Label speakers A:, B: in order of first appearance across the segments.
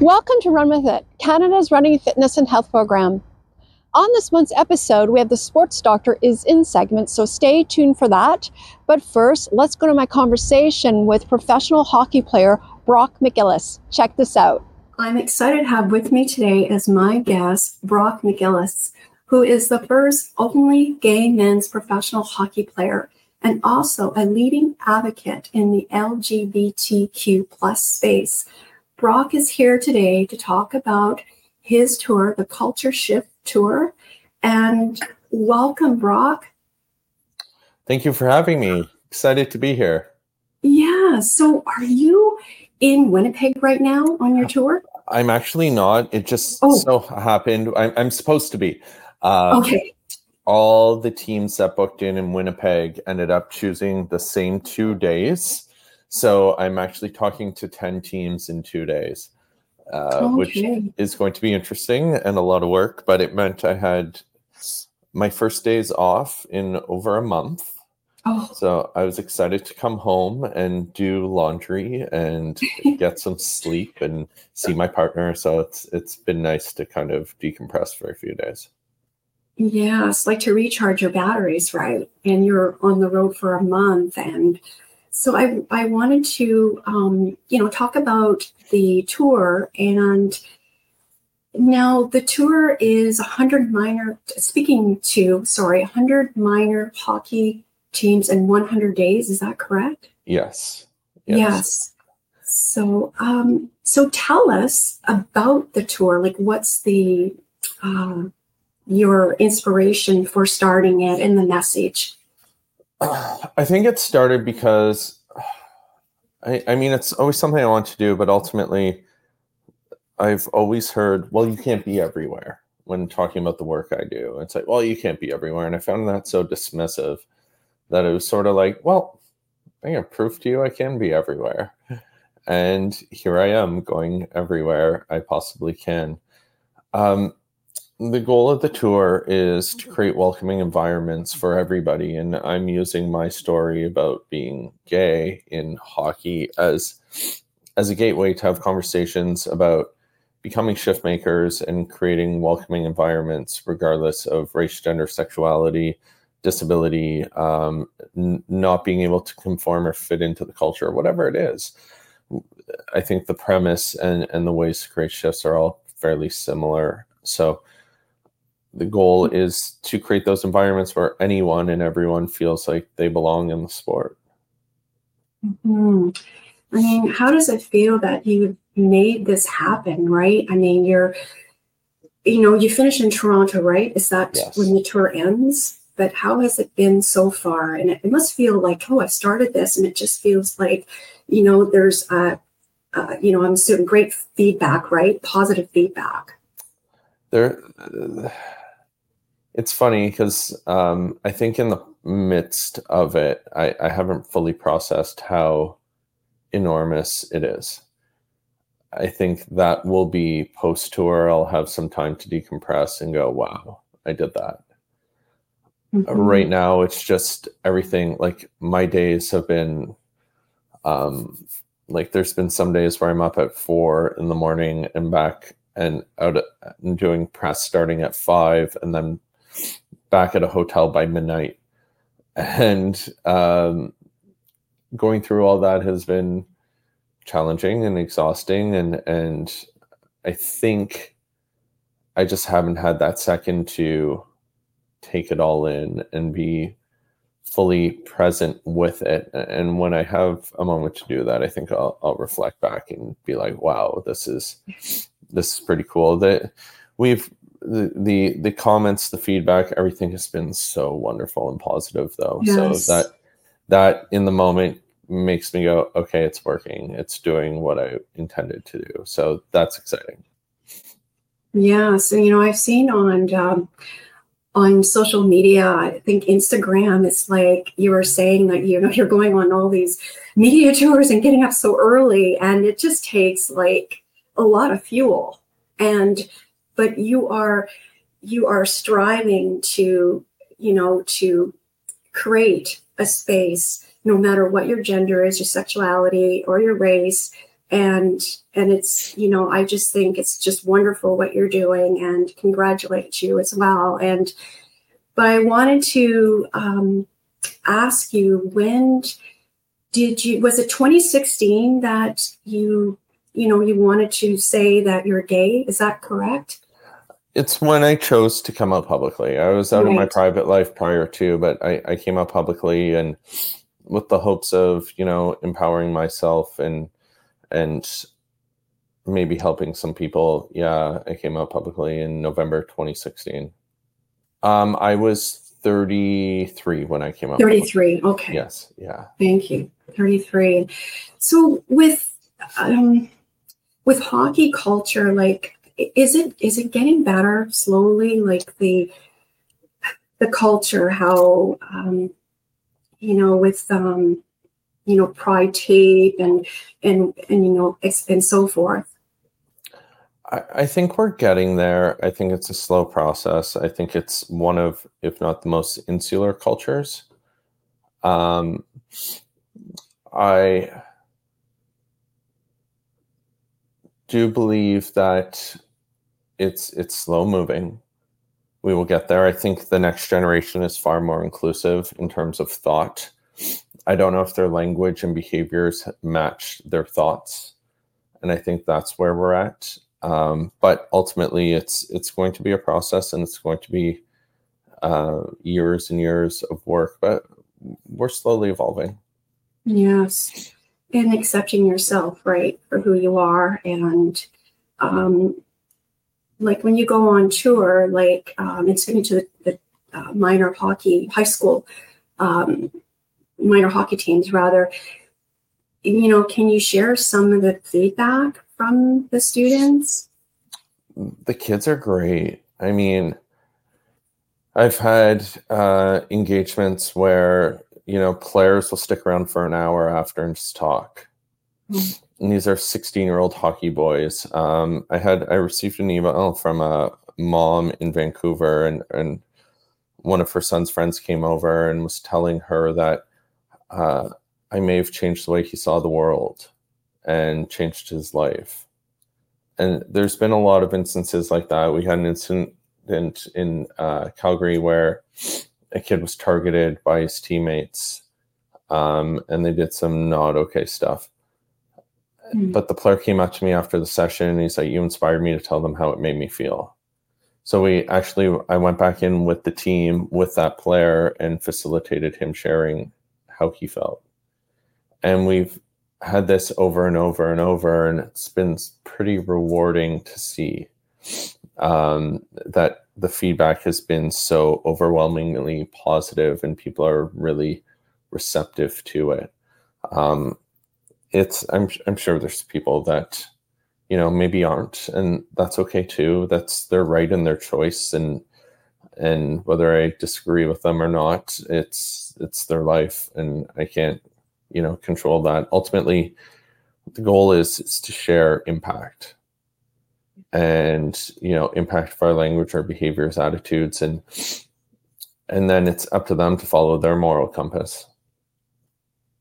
A: Welcome to Run With It, Canada's running fitness and health program. On this month's episode, we have the sports doctor is in segment, so stay tuned for that. But first, let's go to my conversation with professional hockey player Brock McGillis. Check this out.
B: I'm excited to have with me today as my guest Brock McGillis, who is the first openly gay men's professional hockey player and also a leading advocate in the LGBTQ plus space. Brock is here today to talk about his tour, the Culture Shift Tour. And welcome, Brock.
C: Thank you for having me. Excited to be here.
B: Yeah. So, are you in Winnipeg right now on your tour?
C: I'm actually not. It just oh. so happened. I'm, I'm supposed to be.
B: Uh, okay.
C: All the teams that booked in in Winnipeg ended up choosing the same two days. So I'm actually talking to 10 teams in two days uh, okay. which is going to be interesting and a lot of work. But it meant I had my first days off in over a month. Oh. So I was excited to come home and do laundry and get some sleep and see my partner. So it's it's been nice to kind of decompress for a few days.
B: Yes, like to recharge your batteries, right? And you're on the road for a month and so I, I wanted to, um, you know, talk about the tour and now the tour is 100 minor, speaking to, sorry, 100 minor hockey teams in 100 days. Is that correct?
C: Yes.
B: Yes. yes. So, um, so tell us about the tour. Like, what's the uh, your inspiration for starting it and the message?
C: I think it started because I, I mean, it's always something I want to do, but ultimately, I've always heard, well, you can't be everywhere when talking about the work I do. It's like, well, you can't be everywhere. And I found that so dismissive that it was sort of like, well, I can prove to you I can be everywhere. And here I am going everywhere I possibly can. Um, the goal of the tour is to create welcoming environments for everybody and i'm using my story about being gay in hockey as as a gateway to have conversations about becoming shift makers and creating welcoming environments regardless of race gender sexuality disability um, n- not being able to conform or fit into the culture whatever it is. I think the premise and and the ways to create shifts are all fairly similar. So the goal is to create those environments where anyone and everyone feels like they belong in the sport.
B: Mm-hmm. I mean, how does it feel that you made this happen, right? I mean, you're, you know, you finish in Toronto, right? Is that yes. when the tour ends? But how has it been so far? And it, it, must feel like, oh, I started this, and it just feels like, you know, there's, uh, uh you know, I'm assuming great feedback, right? Positive feedback.
C: There. Uh, it's funny because um, I think in the midst of it, I, I haven't fully processed how enormous it is. I think that will be post tour. I'll have some time to decompress and go, wow, I did that. Mm-hmm. Right now, it's just everything. Like my days have been, um, like there's been some days where I'm up at four in the morning and back and out and doing press starting at five, and then back at a hotel by midnight. And um, going through all that has been challenging and exhausting. And, and I think I just haven't had that second to take it all in and be fully present with it. And when I have a moment to do that, I think I'll, I'll reflect back and be like, wow, this is, this is pretty cool that we've the, the the comments, the feedback, everything has been so wonderful and positive though. Yes. So that that in the moment makes me go, okay, it's working. It's doing what I intended to do. So that's exciting.
B: Yeah. So you know, I've seen on um, on social media, I think Instagram, it's like you were saying that you know you're going on all these media tours and getting up so early, and it just takes like a lot of fuel. And but you are you are striving to you know to create a space no matter what your gender is your sexuality or your race. And and it's you know i just think it's just wonderful what you're doing and congratulate you as well. And but i wanted to um, ask you when did you was it 2016 that you you know you wanted to say that you're gay is that correct?
C: It's when i chose to come out publicly. I was out right. in my private life prior to but I, I came out publicly and with the hopes of you know empowering myself and and maybe helping some people. Yeah i came out publicly in november 2016 um i was 33 when i came out
B: 33 publicly. okay.
C: Yes yeah.
B: Thank you. 33 so with um with hockey culture like is it is it getting better slowly like the the culture how um you know, with um, you know, pride tape and and and you know, and so forth.
C: I, think we're getting there. I think it's a slow process. I think it's one of, if not the most insular cultures. Um, I do believe that it's it's slow moving we will get there. I think the next generation is far more inclusive in terms of thought. I don't know if their language and behaviors match their thoughts, and I think that's where we're at. Um, but ultimately, it's it's going to be a process, and it's going to be uh, years and years of work. But we're slowly evolving.
B: Yes, and accepting yourself, right, for who you are, and um, like when you go on tour, like um, and speaking to the, the uh, minor hockey, high school um, minor hockey teams, rather, you know, can you share some of the feedback from the students?
C: The kids are great. I mean, I've had uh, engagements where you know players will stick around for an hour after and just talk. Mm-hmm and these are 16 year old hockey boys. Um, I had I received an email from a mom in Vancouver, and and one of her son's friends came over and was telling her that uh, I may have changed the way he saw the world and changed his life. And there's been a lot of instances like that. We had an incident in uh, Calgary where a kid was targeted by his teammates, um, and they did some not okay stuff Mm. But the player came up to me after the session and he's like, You inspired me to tell them how it made me feel. So we actually, I went back in with the team with that player and facilitated him sharing how he felt. And we've had this over and over and over, and it's been pretty rewarding to see um, that the feedback has been so overwhelmingly positive and people are really receptive to it. Um, it's I'm I'm sure there's people that you know maybe aren't, and that's okay too. That's their right and their choice, and and whether I disagree with them or not, it's it's their life, and I can't you know control that. Ultimately, the goal is is to share impact and you know impact of our language our behaviors attitudes and and then it's up to them to follow their moral compass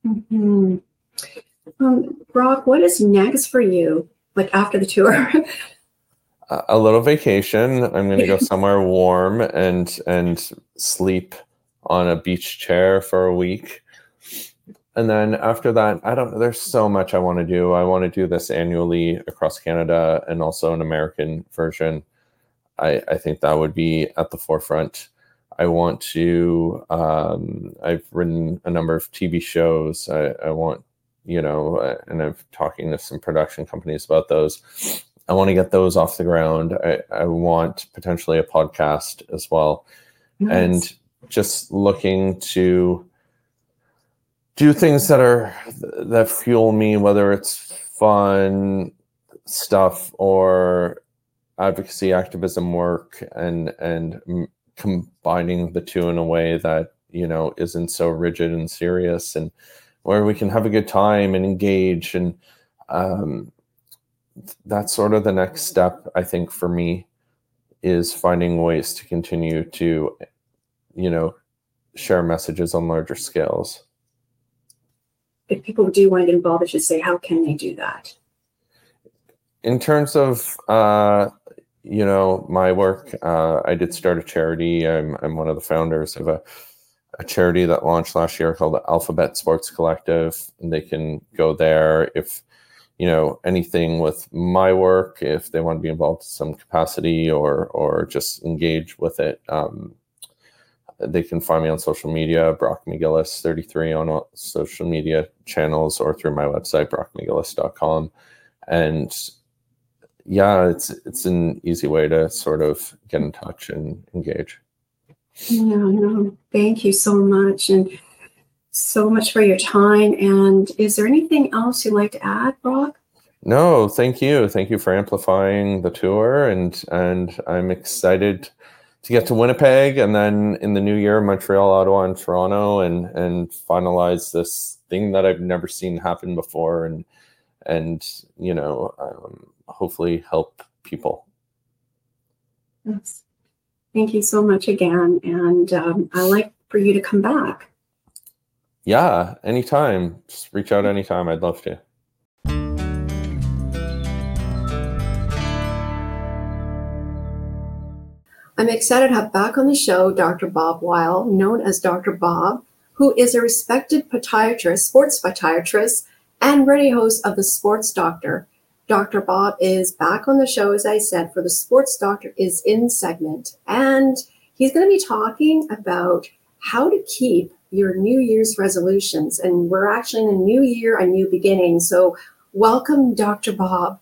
B: mm-hmm. Um, Brock, what is next for you? Like after the tour?
C: a little vacation. I'm going to go somewhere warm and and sleep on a beach chair for a week. And then after that, I don't know. There's so much I want to do. I want to do this annually across Canada and also an American version. I, I think that would be at the forefront. I want to. Um, I've written a number of TV shows. I, I want you know, uh, and I'm talking to some production companies about those. I want to get those off the ground. I, I want potentially a podcast as well. Nice. And just looking to do things that are that fuel me, whether it's fun stuff or advocacy activism work and and combining the two in a way that you know isn't so rigid and serious and where we can have a good time and engage and um, that's sort of the next step i think for me is finding ways to continue to you know share messages on larger scales
B: if people do want to get involved i should say how can they do that
C: in terms of uh, you know my work, uh, I did start a charity. I'm I'm one of the founders of a a charity that launched last year called the Alphabet Sports Collective, and they can go there if you know anything with my work, if they want to be involved in some capacity or or just engage with it. Um, they can find me on social media, Brock McGillis 33 on all social media channels or through my website, brockmcgillis.com. And yeah, it's it's an easy way to sort of get in touch and engage.
B: No, no, thank you so much. And so much for your time. And is there anything else you'd like to add, Brock?
C: No, thank you. Thank you for amplifying the tour and and I'm excited to get to Winnipeg and then in the new year, Montreal, Ottawa, and Toronto, and and finalize this thing that I've never seen happen before, and and you know, um, hopefully help people.
B: Yes. Thank you so much again, and um, I like for you to come back.
C: Yeah, anytime. Just reach out anytime. I'd love to.
B: I'm excited to have back on the show Dr. Bob Weil, known as Dr. Bob, who is a respected podiatrist, sports podiatrist, and radio host of The Sports Doctor. Dr. Bob is back on the show, as I said, for The Sports Doctor is in segment. And he's going to be talking about how to keep your New Year's resolutions. And we're actually in a new year, a new beginning. So Welcome, Dr. Bob.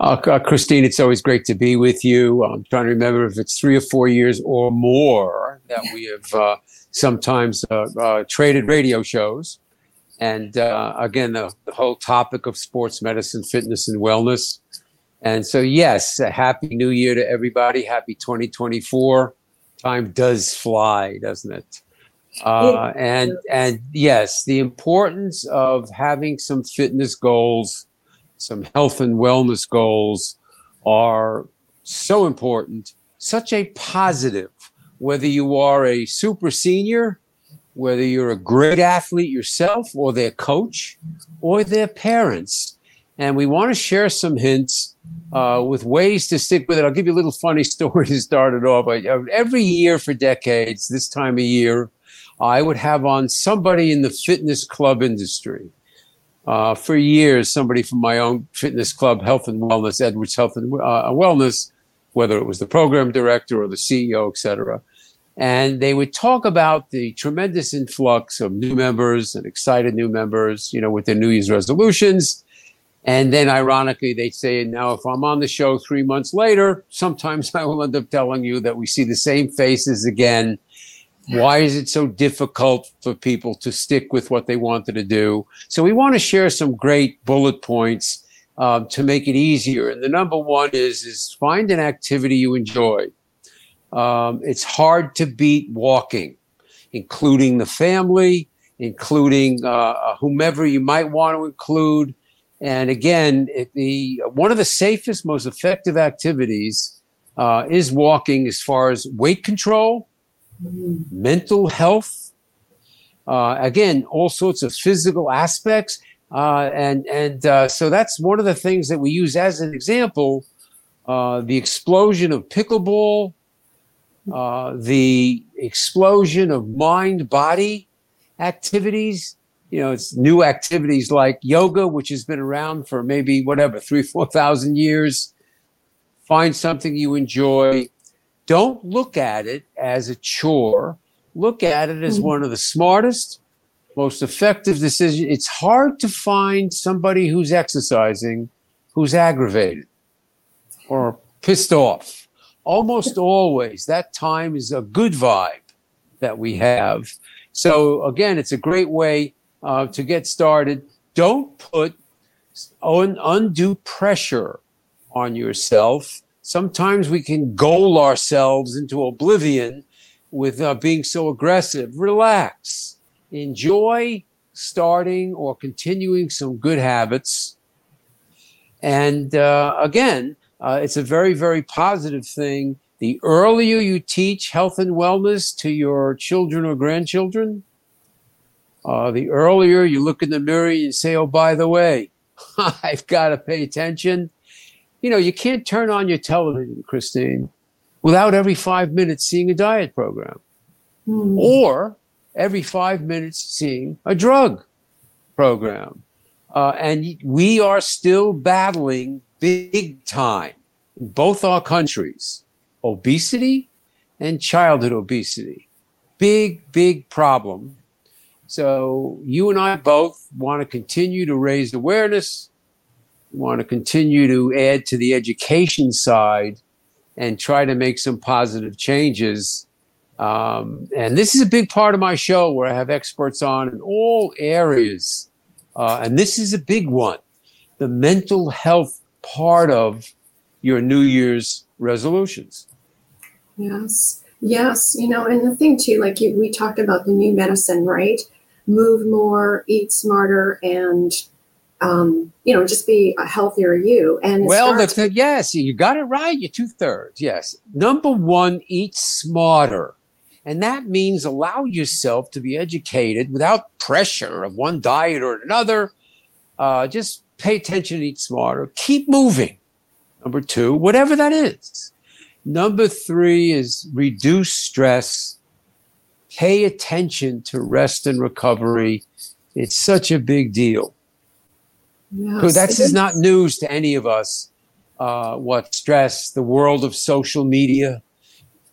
D: Uh, uh, Christine, it's always great to be with you. I'm trying to remember if it's three or four years or more that we have uh, sometimes uh, uh traded radio shows. And again, the, the, whole topic of sports medicine, fitness, and wellness. And so, yes, a happy new year to everybody. Happy 2024. Time does fly, doesn't it? Uh, and and yes, the importance of having some fitness goals, some health and wellness goals, are so important. Such a positive. Whether you are a super senior, whether you're a great athlete yourself, or their coach, or their parents, and we want to share some hints uh, with ways to stick with it. I'll give you a little funny story to start it off. Every year for decades, this time of year I would have on somebody in the fitness club industry. Uh, for years, somebody from my own fitness club, Health and Wellness, Edwards Health and uh, Wellness, whether it was the program director or the CEO, et cetera. And they would talk about the tremendous influx of new members and excited new members, you know, with their New Year's resolutions. And then ironically, they'd say, now, if I'm on the show three months later, sometimes I will end up telling you that we see the same faces again why is it so difficult for people to stick with what they wanted to do? So we want to share some great bullet points uh, to make it easier. And the number one is is find an activity you enjoy. Um, it's hard to beat walking, including the family, including uh, uh whomever you might want to include. And again, it, the one of the safest, most effective activities uh, is walking as far as weight control mental health. Uh, again, all sorts of physical aspects. Uh, and and uh, so that's one of the things that we use as an example uh, the explosion of pickleball, uh, the explosion of mind body activities. You know, it's new activities like yoga, which has been around for maybe whatever, three, 4,000 years. Find something you enjoy, don't look at it as a chore. Look at it as mm-hmm. one of the smartest, most effective decisions. It's hard to find somebody who's exercising who's aggravated or pissed off. Almost always, that time is a good vibe that we have. So, again, it's a great way uh, to get started. Don't put un- undue pressure on yourself sometimes we can goal ourselves into oblivion with uh, being so aggressive. Relax, enjoy starting or continuing some good habits. And uh, again, uh, it's a very, very positive thing. The earlier you teach health and wellness to your children or grandchildren, uh, the earlier you look in the mirror and say, oh, by the way, I've got to pay attention you know, you can't turn on your television, Christine, without every five minutes seeing a diet program
B: Mm.
D: or every five minutes seeing a drug program. Uh, and we are still battling big time in both our countries obesity and childhood obesity. Big, big problem. So you and I both want to continue to raise awareness, want to continue to add to the education side and try to make some positive changes. Um, and this is a big part of my show where I have experts on in all areas. Uh, and this is a big one the mental health part of your New Year's resolutions.
B: Yes. Yes. You know, and the thing too, like you, we talked about the new medicine, right? Move more, eat smarter, and um, you know, just be a healthier you. And
D: Well, the,
B: starts-
D: the, yes, you got it right. You're two thirds. Yes. Number one, eat smarter. And that means allow yourself to be educated without pressure of one diet or another. Uh, just pay attention and eat smarter. Keep moving. Number two, whatever that is. Number three is reduce stress. Pay attention to rest and recovery. It's such a big deal.
B: Yes,
D: that's is not news to any of us. Uh, what stress, the world of social media,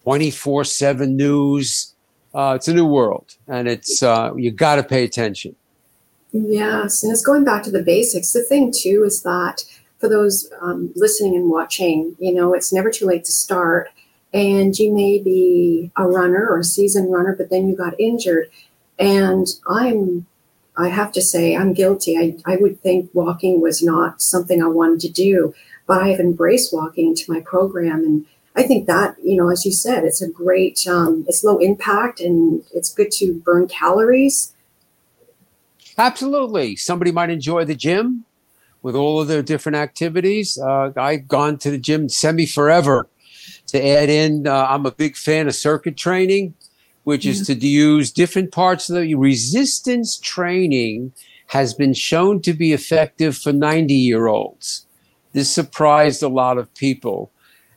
D: 24 7 news. Uh, it's a new world, and it's uh, you got to pay attention.
B: Yes, and it's going back to the basics. The thing too is that for those um, listening and watching, you know, it's never too late to start. And you may be a runner or a seasoned runner, but then you got injured. And I'm, I have to say, I'm guilty. I, I would think walking was not something I wanted to do, but I have embraced walking to my program. And I think that, you know, as you said, it's a great, um, it's low impact and it's good to burn calories.
D: Absolutely. Somebody might enjoy the gym with all of their different activities. Uh, I've gone to the gym semi forever to add in. Uh, I'm a big fan of circuit training, which is to use different parts of the resistance training has been shown to be effective for 90 year olds. This surprised a lot of people.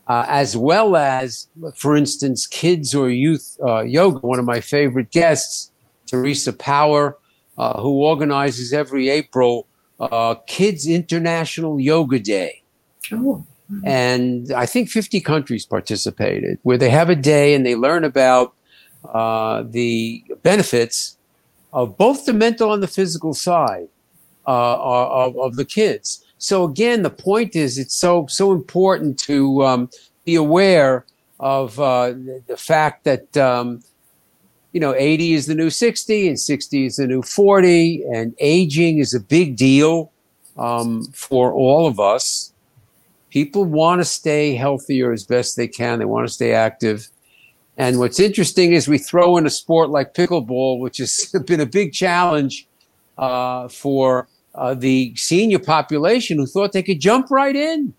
D: Uh, as well as, for instance, kids or youth uh, yoga. One of my favorite guests, Teresa Power, uh, who organizes every April uh, Kids International Yoga Day.
B: Oh,
D: And I think 50 countries participated, where they have a day and they learn about uh, the benefits of both the mental and the physical side uh, of, of the kids. So again, the point is, it's so so important to um, be aware of uh, the, fact that um, you know 80 is the new 60 and 60 is the new 40, and aging is a big deal um, for all of us. People want to stay healthier as best they can. They want to stay active. And what's interesting is we throw in a sport like pickleball, which has been a big challenge uh, for uh, the senior population who thought they could jump right in.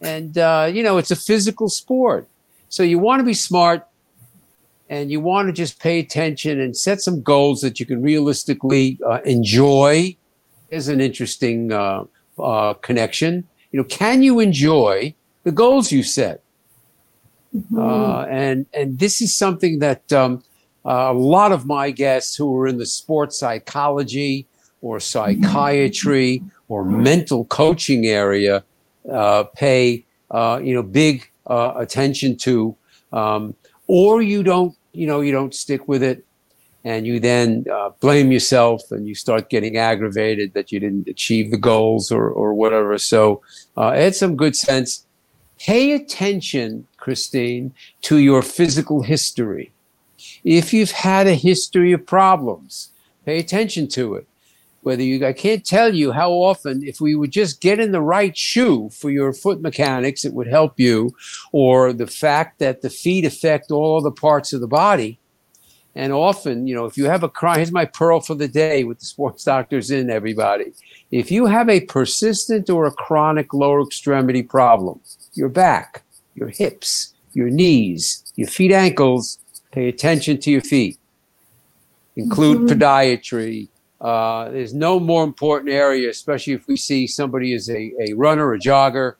D: And, uh, you know, it's a physical sport. So you want to be smart and you want to just pay attention and set some goals that you can realistically uh, enjoy. Is an interesting uh, uh, connection. You know, can you enjoy the goals you set? Uh, and and this is something that um, uh, a lot of my guests who are in the sports psychology or psychiatry or mental coaching area uh, pay uh, you know big uh, attention to, um, or you don't you know you don't stick with it, and you then uh, blame yourself and you start getting aggravated that you didn't achieve the goals or or whatever. So uh, add some good sense. Pay attention, Christine, to your physical history. If you've had a history of problems, pay attention to it. Whether you, I can't tell you how often, if we would just get in the right shoe for your foot mechanics, it would help you, or the fact that the feet affect all the parts of the body. And often, you know, if you have a cry, here's my pearl for the day with the sports doctors in everybody. If you have a persistent or a chronic lower extremity problem, your back, your hips, your knees, your feet, ankles, pay attention to your feet. Include podiatry. Uh, there's no more important area, especially if we see somebody is a, a runner, a jogger,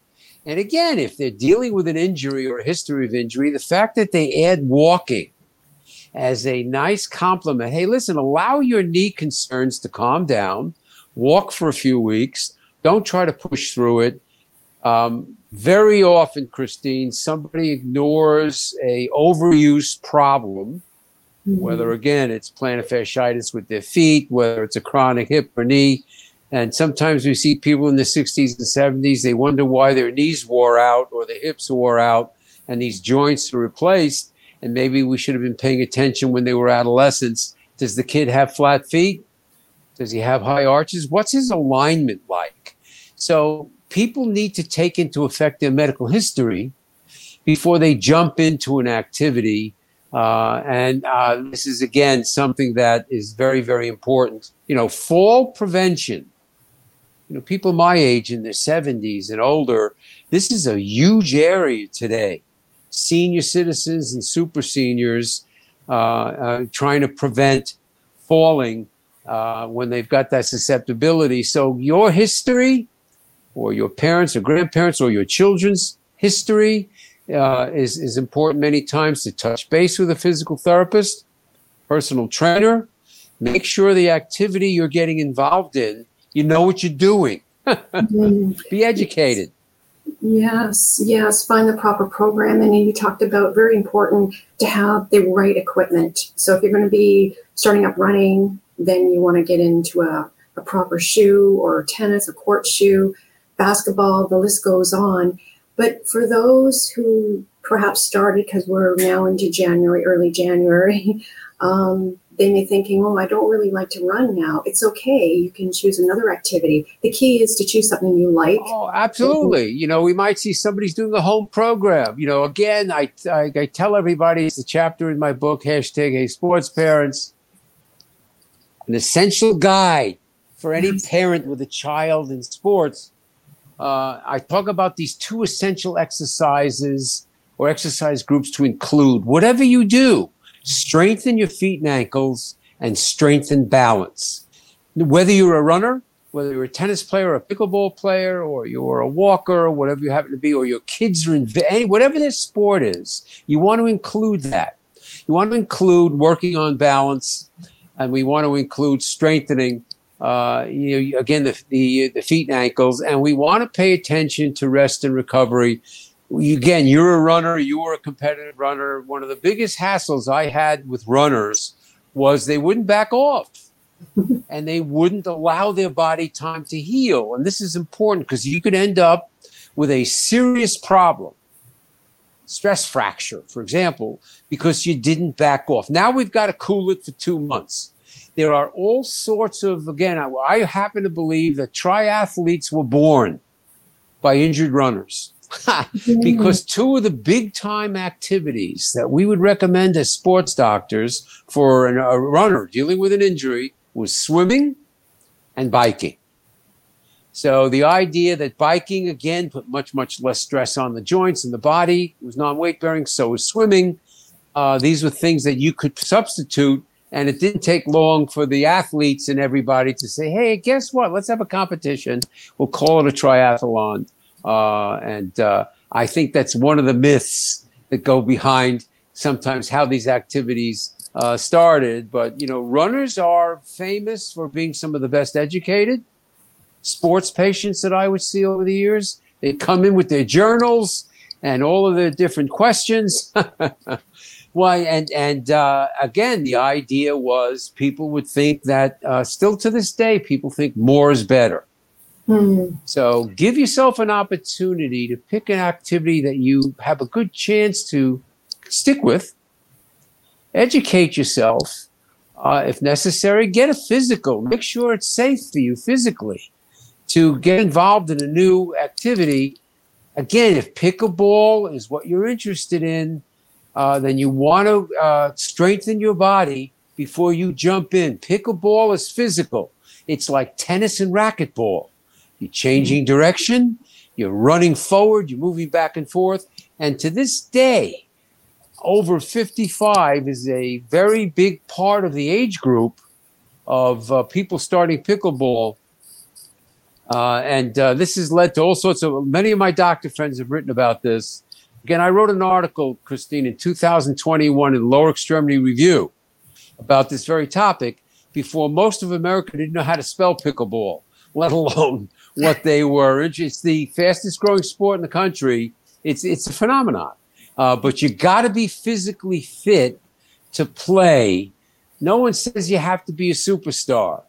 D: And again, if they're dealing with an injury or a history of injury, the fact that they add walking as a nice compliment hey, listen, allow your knee concerns to calm down, walk for a few weeks, don't try to push through it. Um, very often, Christine, somebody ignores a overuse problem, mm-hmm. whether again it's plantar fasciitis with their feet, whether it's a chronic hip or knee. And sometimes we see people in the 60s and 70s, they wonder why their knees wore out or their hips wore out and these joints are replaced. And maybe we should have been paying attention when they were adolescents. Does the kid have flat feet? Does he have high arches? What's his alignment like? So people need to take into effect their medical history before they jump into an activity. Uh, and uh, this is again something that is very, very important. You know, fall prevention you know, people my age in their 70s and older, this is a huge area today. Senior citizens and super seniors uh, uh, trying to prevent falling uh, when they've got that susceptibility. So, your history, or your parents or grandparents, or your children's history uh, is, is important many times to touch base with a physical therapist, personal trainer. Make sure the activity you're getting involved in you know what you're doing. Be educated.
B: Yes, yes. Find the proper program. And you talked about very important to have the right equipment. So if you're going to be starting up running, then you want to get into a, a proper shoe or tennis, a court shoe, basketball, the list goes on. But for those who perhaps started because we're now into January, early January, um, they may thinking, oh, I don't really like to run now. It's okay. You can choose another activity. The key is to choose something you like.
D: Oh, absolutely. You know, we might see somebody's doing a home program. You know, again, I, I, I tell everybody it's a chapter in my book, hashtag Hey Sports Parents, an essential guide for any parent with a child in sports. Uh, I talk about these two essential exercises or exercise groups to include. Whatever you do, strengthen your feet and ankles, and strengthen balance. Whether you're a runner, whether you're a tennis player, a pickleball player, or you're a walker, or whatever you happen to be, or your kids are in whatever their sport is, you want to include that. You want to include working on balance, and we want to include strengthening. Uh, you know, again, the, the the feet and ankles, and we want to pay attention to rest and recovery again, you're a runner, you were a competitive runner. One of the biggest hassles I had with runners was they wouldn't back off and they wouldn't allow their body time to heal. And this is important because you could end up with a serious problem. Stress fracture, for example, because you didn't back off. Now we've got to cool it for two months. There are all sorts of, again, I, I happen to believe that triathletes were born by injured runners because two of the big time activities that we would recommend as sports doctors for an, a runner dealing with an injury was swimming and biking. So the idea that biking again put much much less stress on the joints and the body it was non-weight bearing. So was swimming. Uh, these were things that you could substitute, and it didn't take long for the athletes and everybody to say, "Hey, guess what? Let's have a competition. We'll call it a triathlon." Uh, and uh, I think that's one of the myths that go behind sometimes how these activities uh, started. But, you know, runners are famous for being some of the best educated sports patients that I would see over the years. They come in with their journals and all of their different questions. Why? And and uh, again, the idea was people would think that uh, still to this day, people think more is better. Hmm. So give yourself an opportunity to pick an activity that you have a good chance to stick with. Educate yourself. Uh, if necessary, get a physical. Make sure it's safe for you physically to get involved in a new activity. Again, if pickleball is what you're interested in, uh, then you want to uh, strengthen your body before you jump in. Pickleball is physical. It's like tennis and racquetball. You're changing direction, you're running forward, you're moving back and forth. And to this day, over 55 is a very big part of the age group of uh, people starting pickleball. Uh, and uh, this has led to all sorts of many of my doctor friends have written about this. Again, I wrote an article, Christine, in 2021 in Lower Extremity Review about this very topic before most of America didn't know how to spell pickleball, let alone what they were. It's the fastest growing sport in the country. It's it's a phenomenon. Uh, but you got to be physically fit to play. No one says you have to be a superstar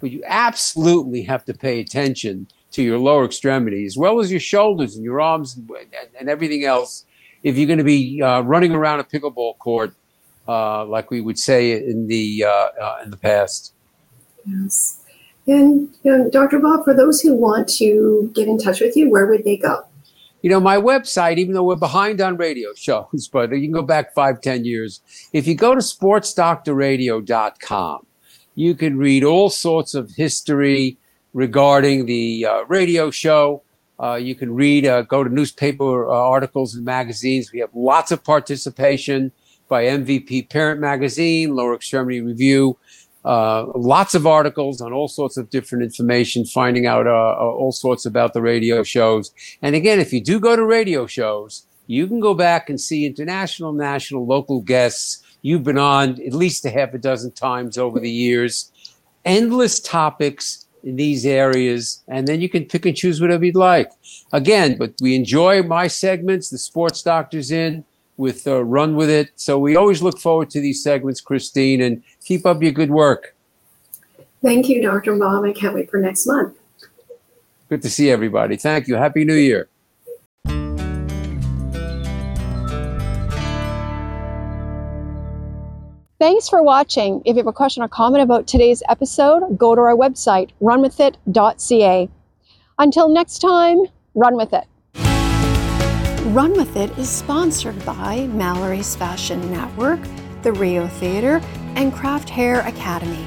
D: but you absolutely have to pay attention to your lower extremity as well as your shoulders and your arms and, and everything else if you're going to be uh, running around a pickleball court uh, like we would say in the uh, uh in the past.
B: Yes. And you know, Dr. Bob, for those who want to get in touch with you, where would they go?
D: You know, my website, even though we're behind on radio shows, but you can go back five, ten years. If you go to sportsdoctorradio.com, you can read all sorts of history regarding the uh, radio show. Uh, you can read, uh, go to newspaper uh, articles and magazines. We have lots of participation by MVP Parent Magazine, Lower Extremity Review. Uh, lots of articles on all sorts of different information, finding out all sorts about the radio shows. And again, if you do go to radio shows, you can go back and see international, national, local guests You've been on at least a half a dozen times over the years. Endless topics in these areas, and then you can pick and choose whatever you'd like. Again, but we enjoy my segments, the sports doctors in with uh, Run With It. So we always look forward to these segments, Christine, and keep up your good work.
B: Thank you, Dr. Bob. I can't wait for next month.
D: Good to see everybody. Thank you. Happy New Year.
A: Thanks for watching. If you have a question or comment about today's episode, go to our website, runwithit.ca. Until next time, run with it. Run With It is sponsored by Mallory's Fashion Network, the Rio Theater, and Craft Hair Academy.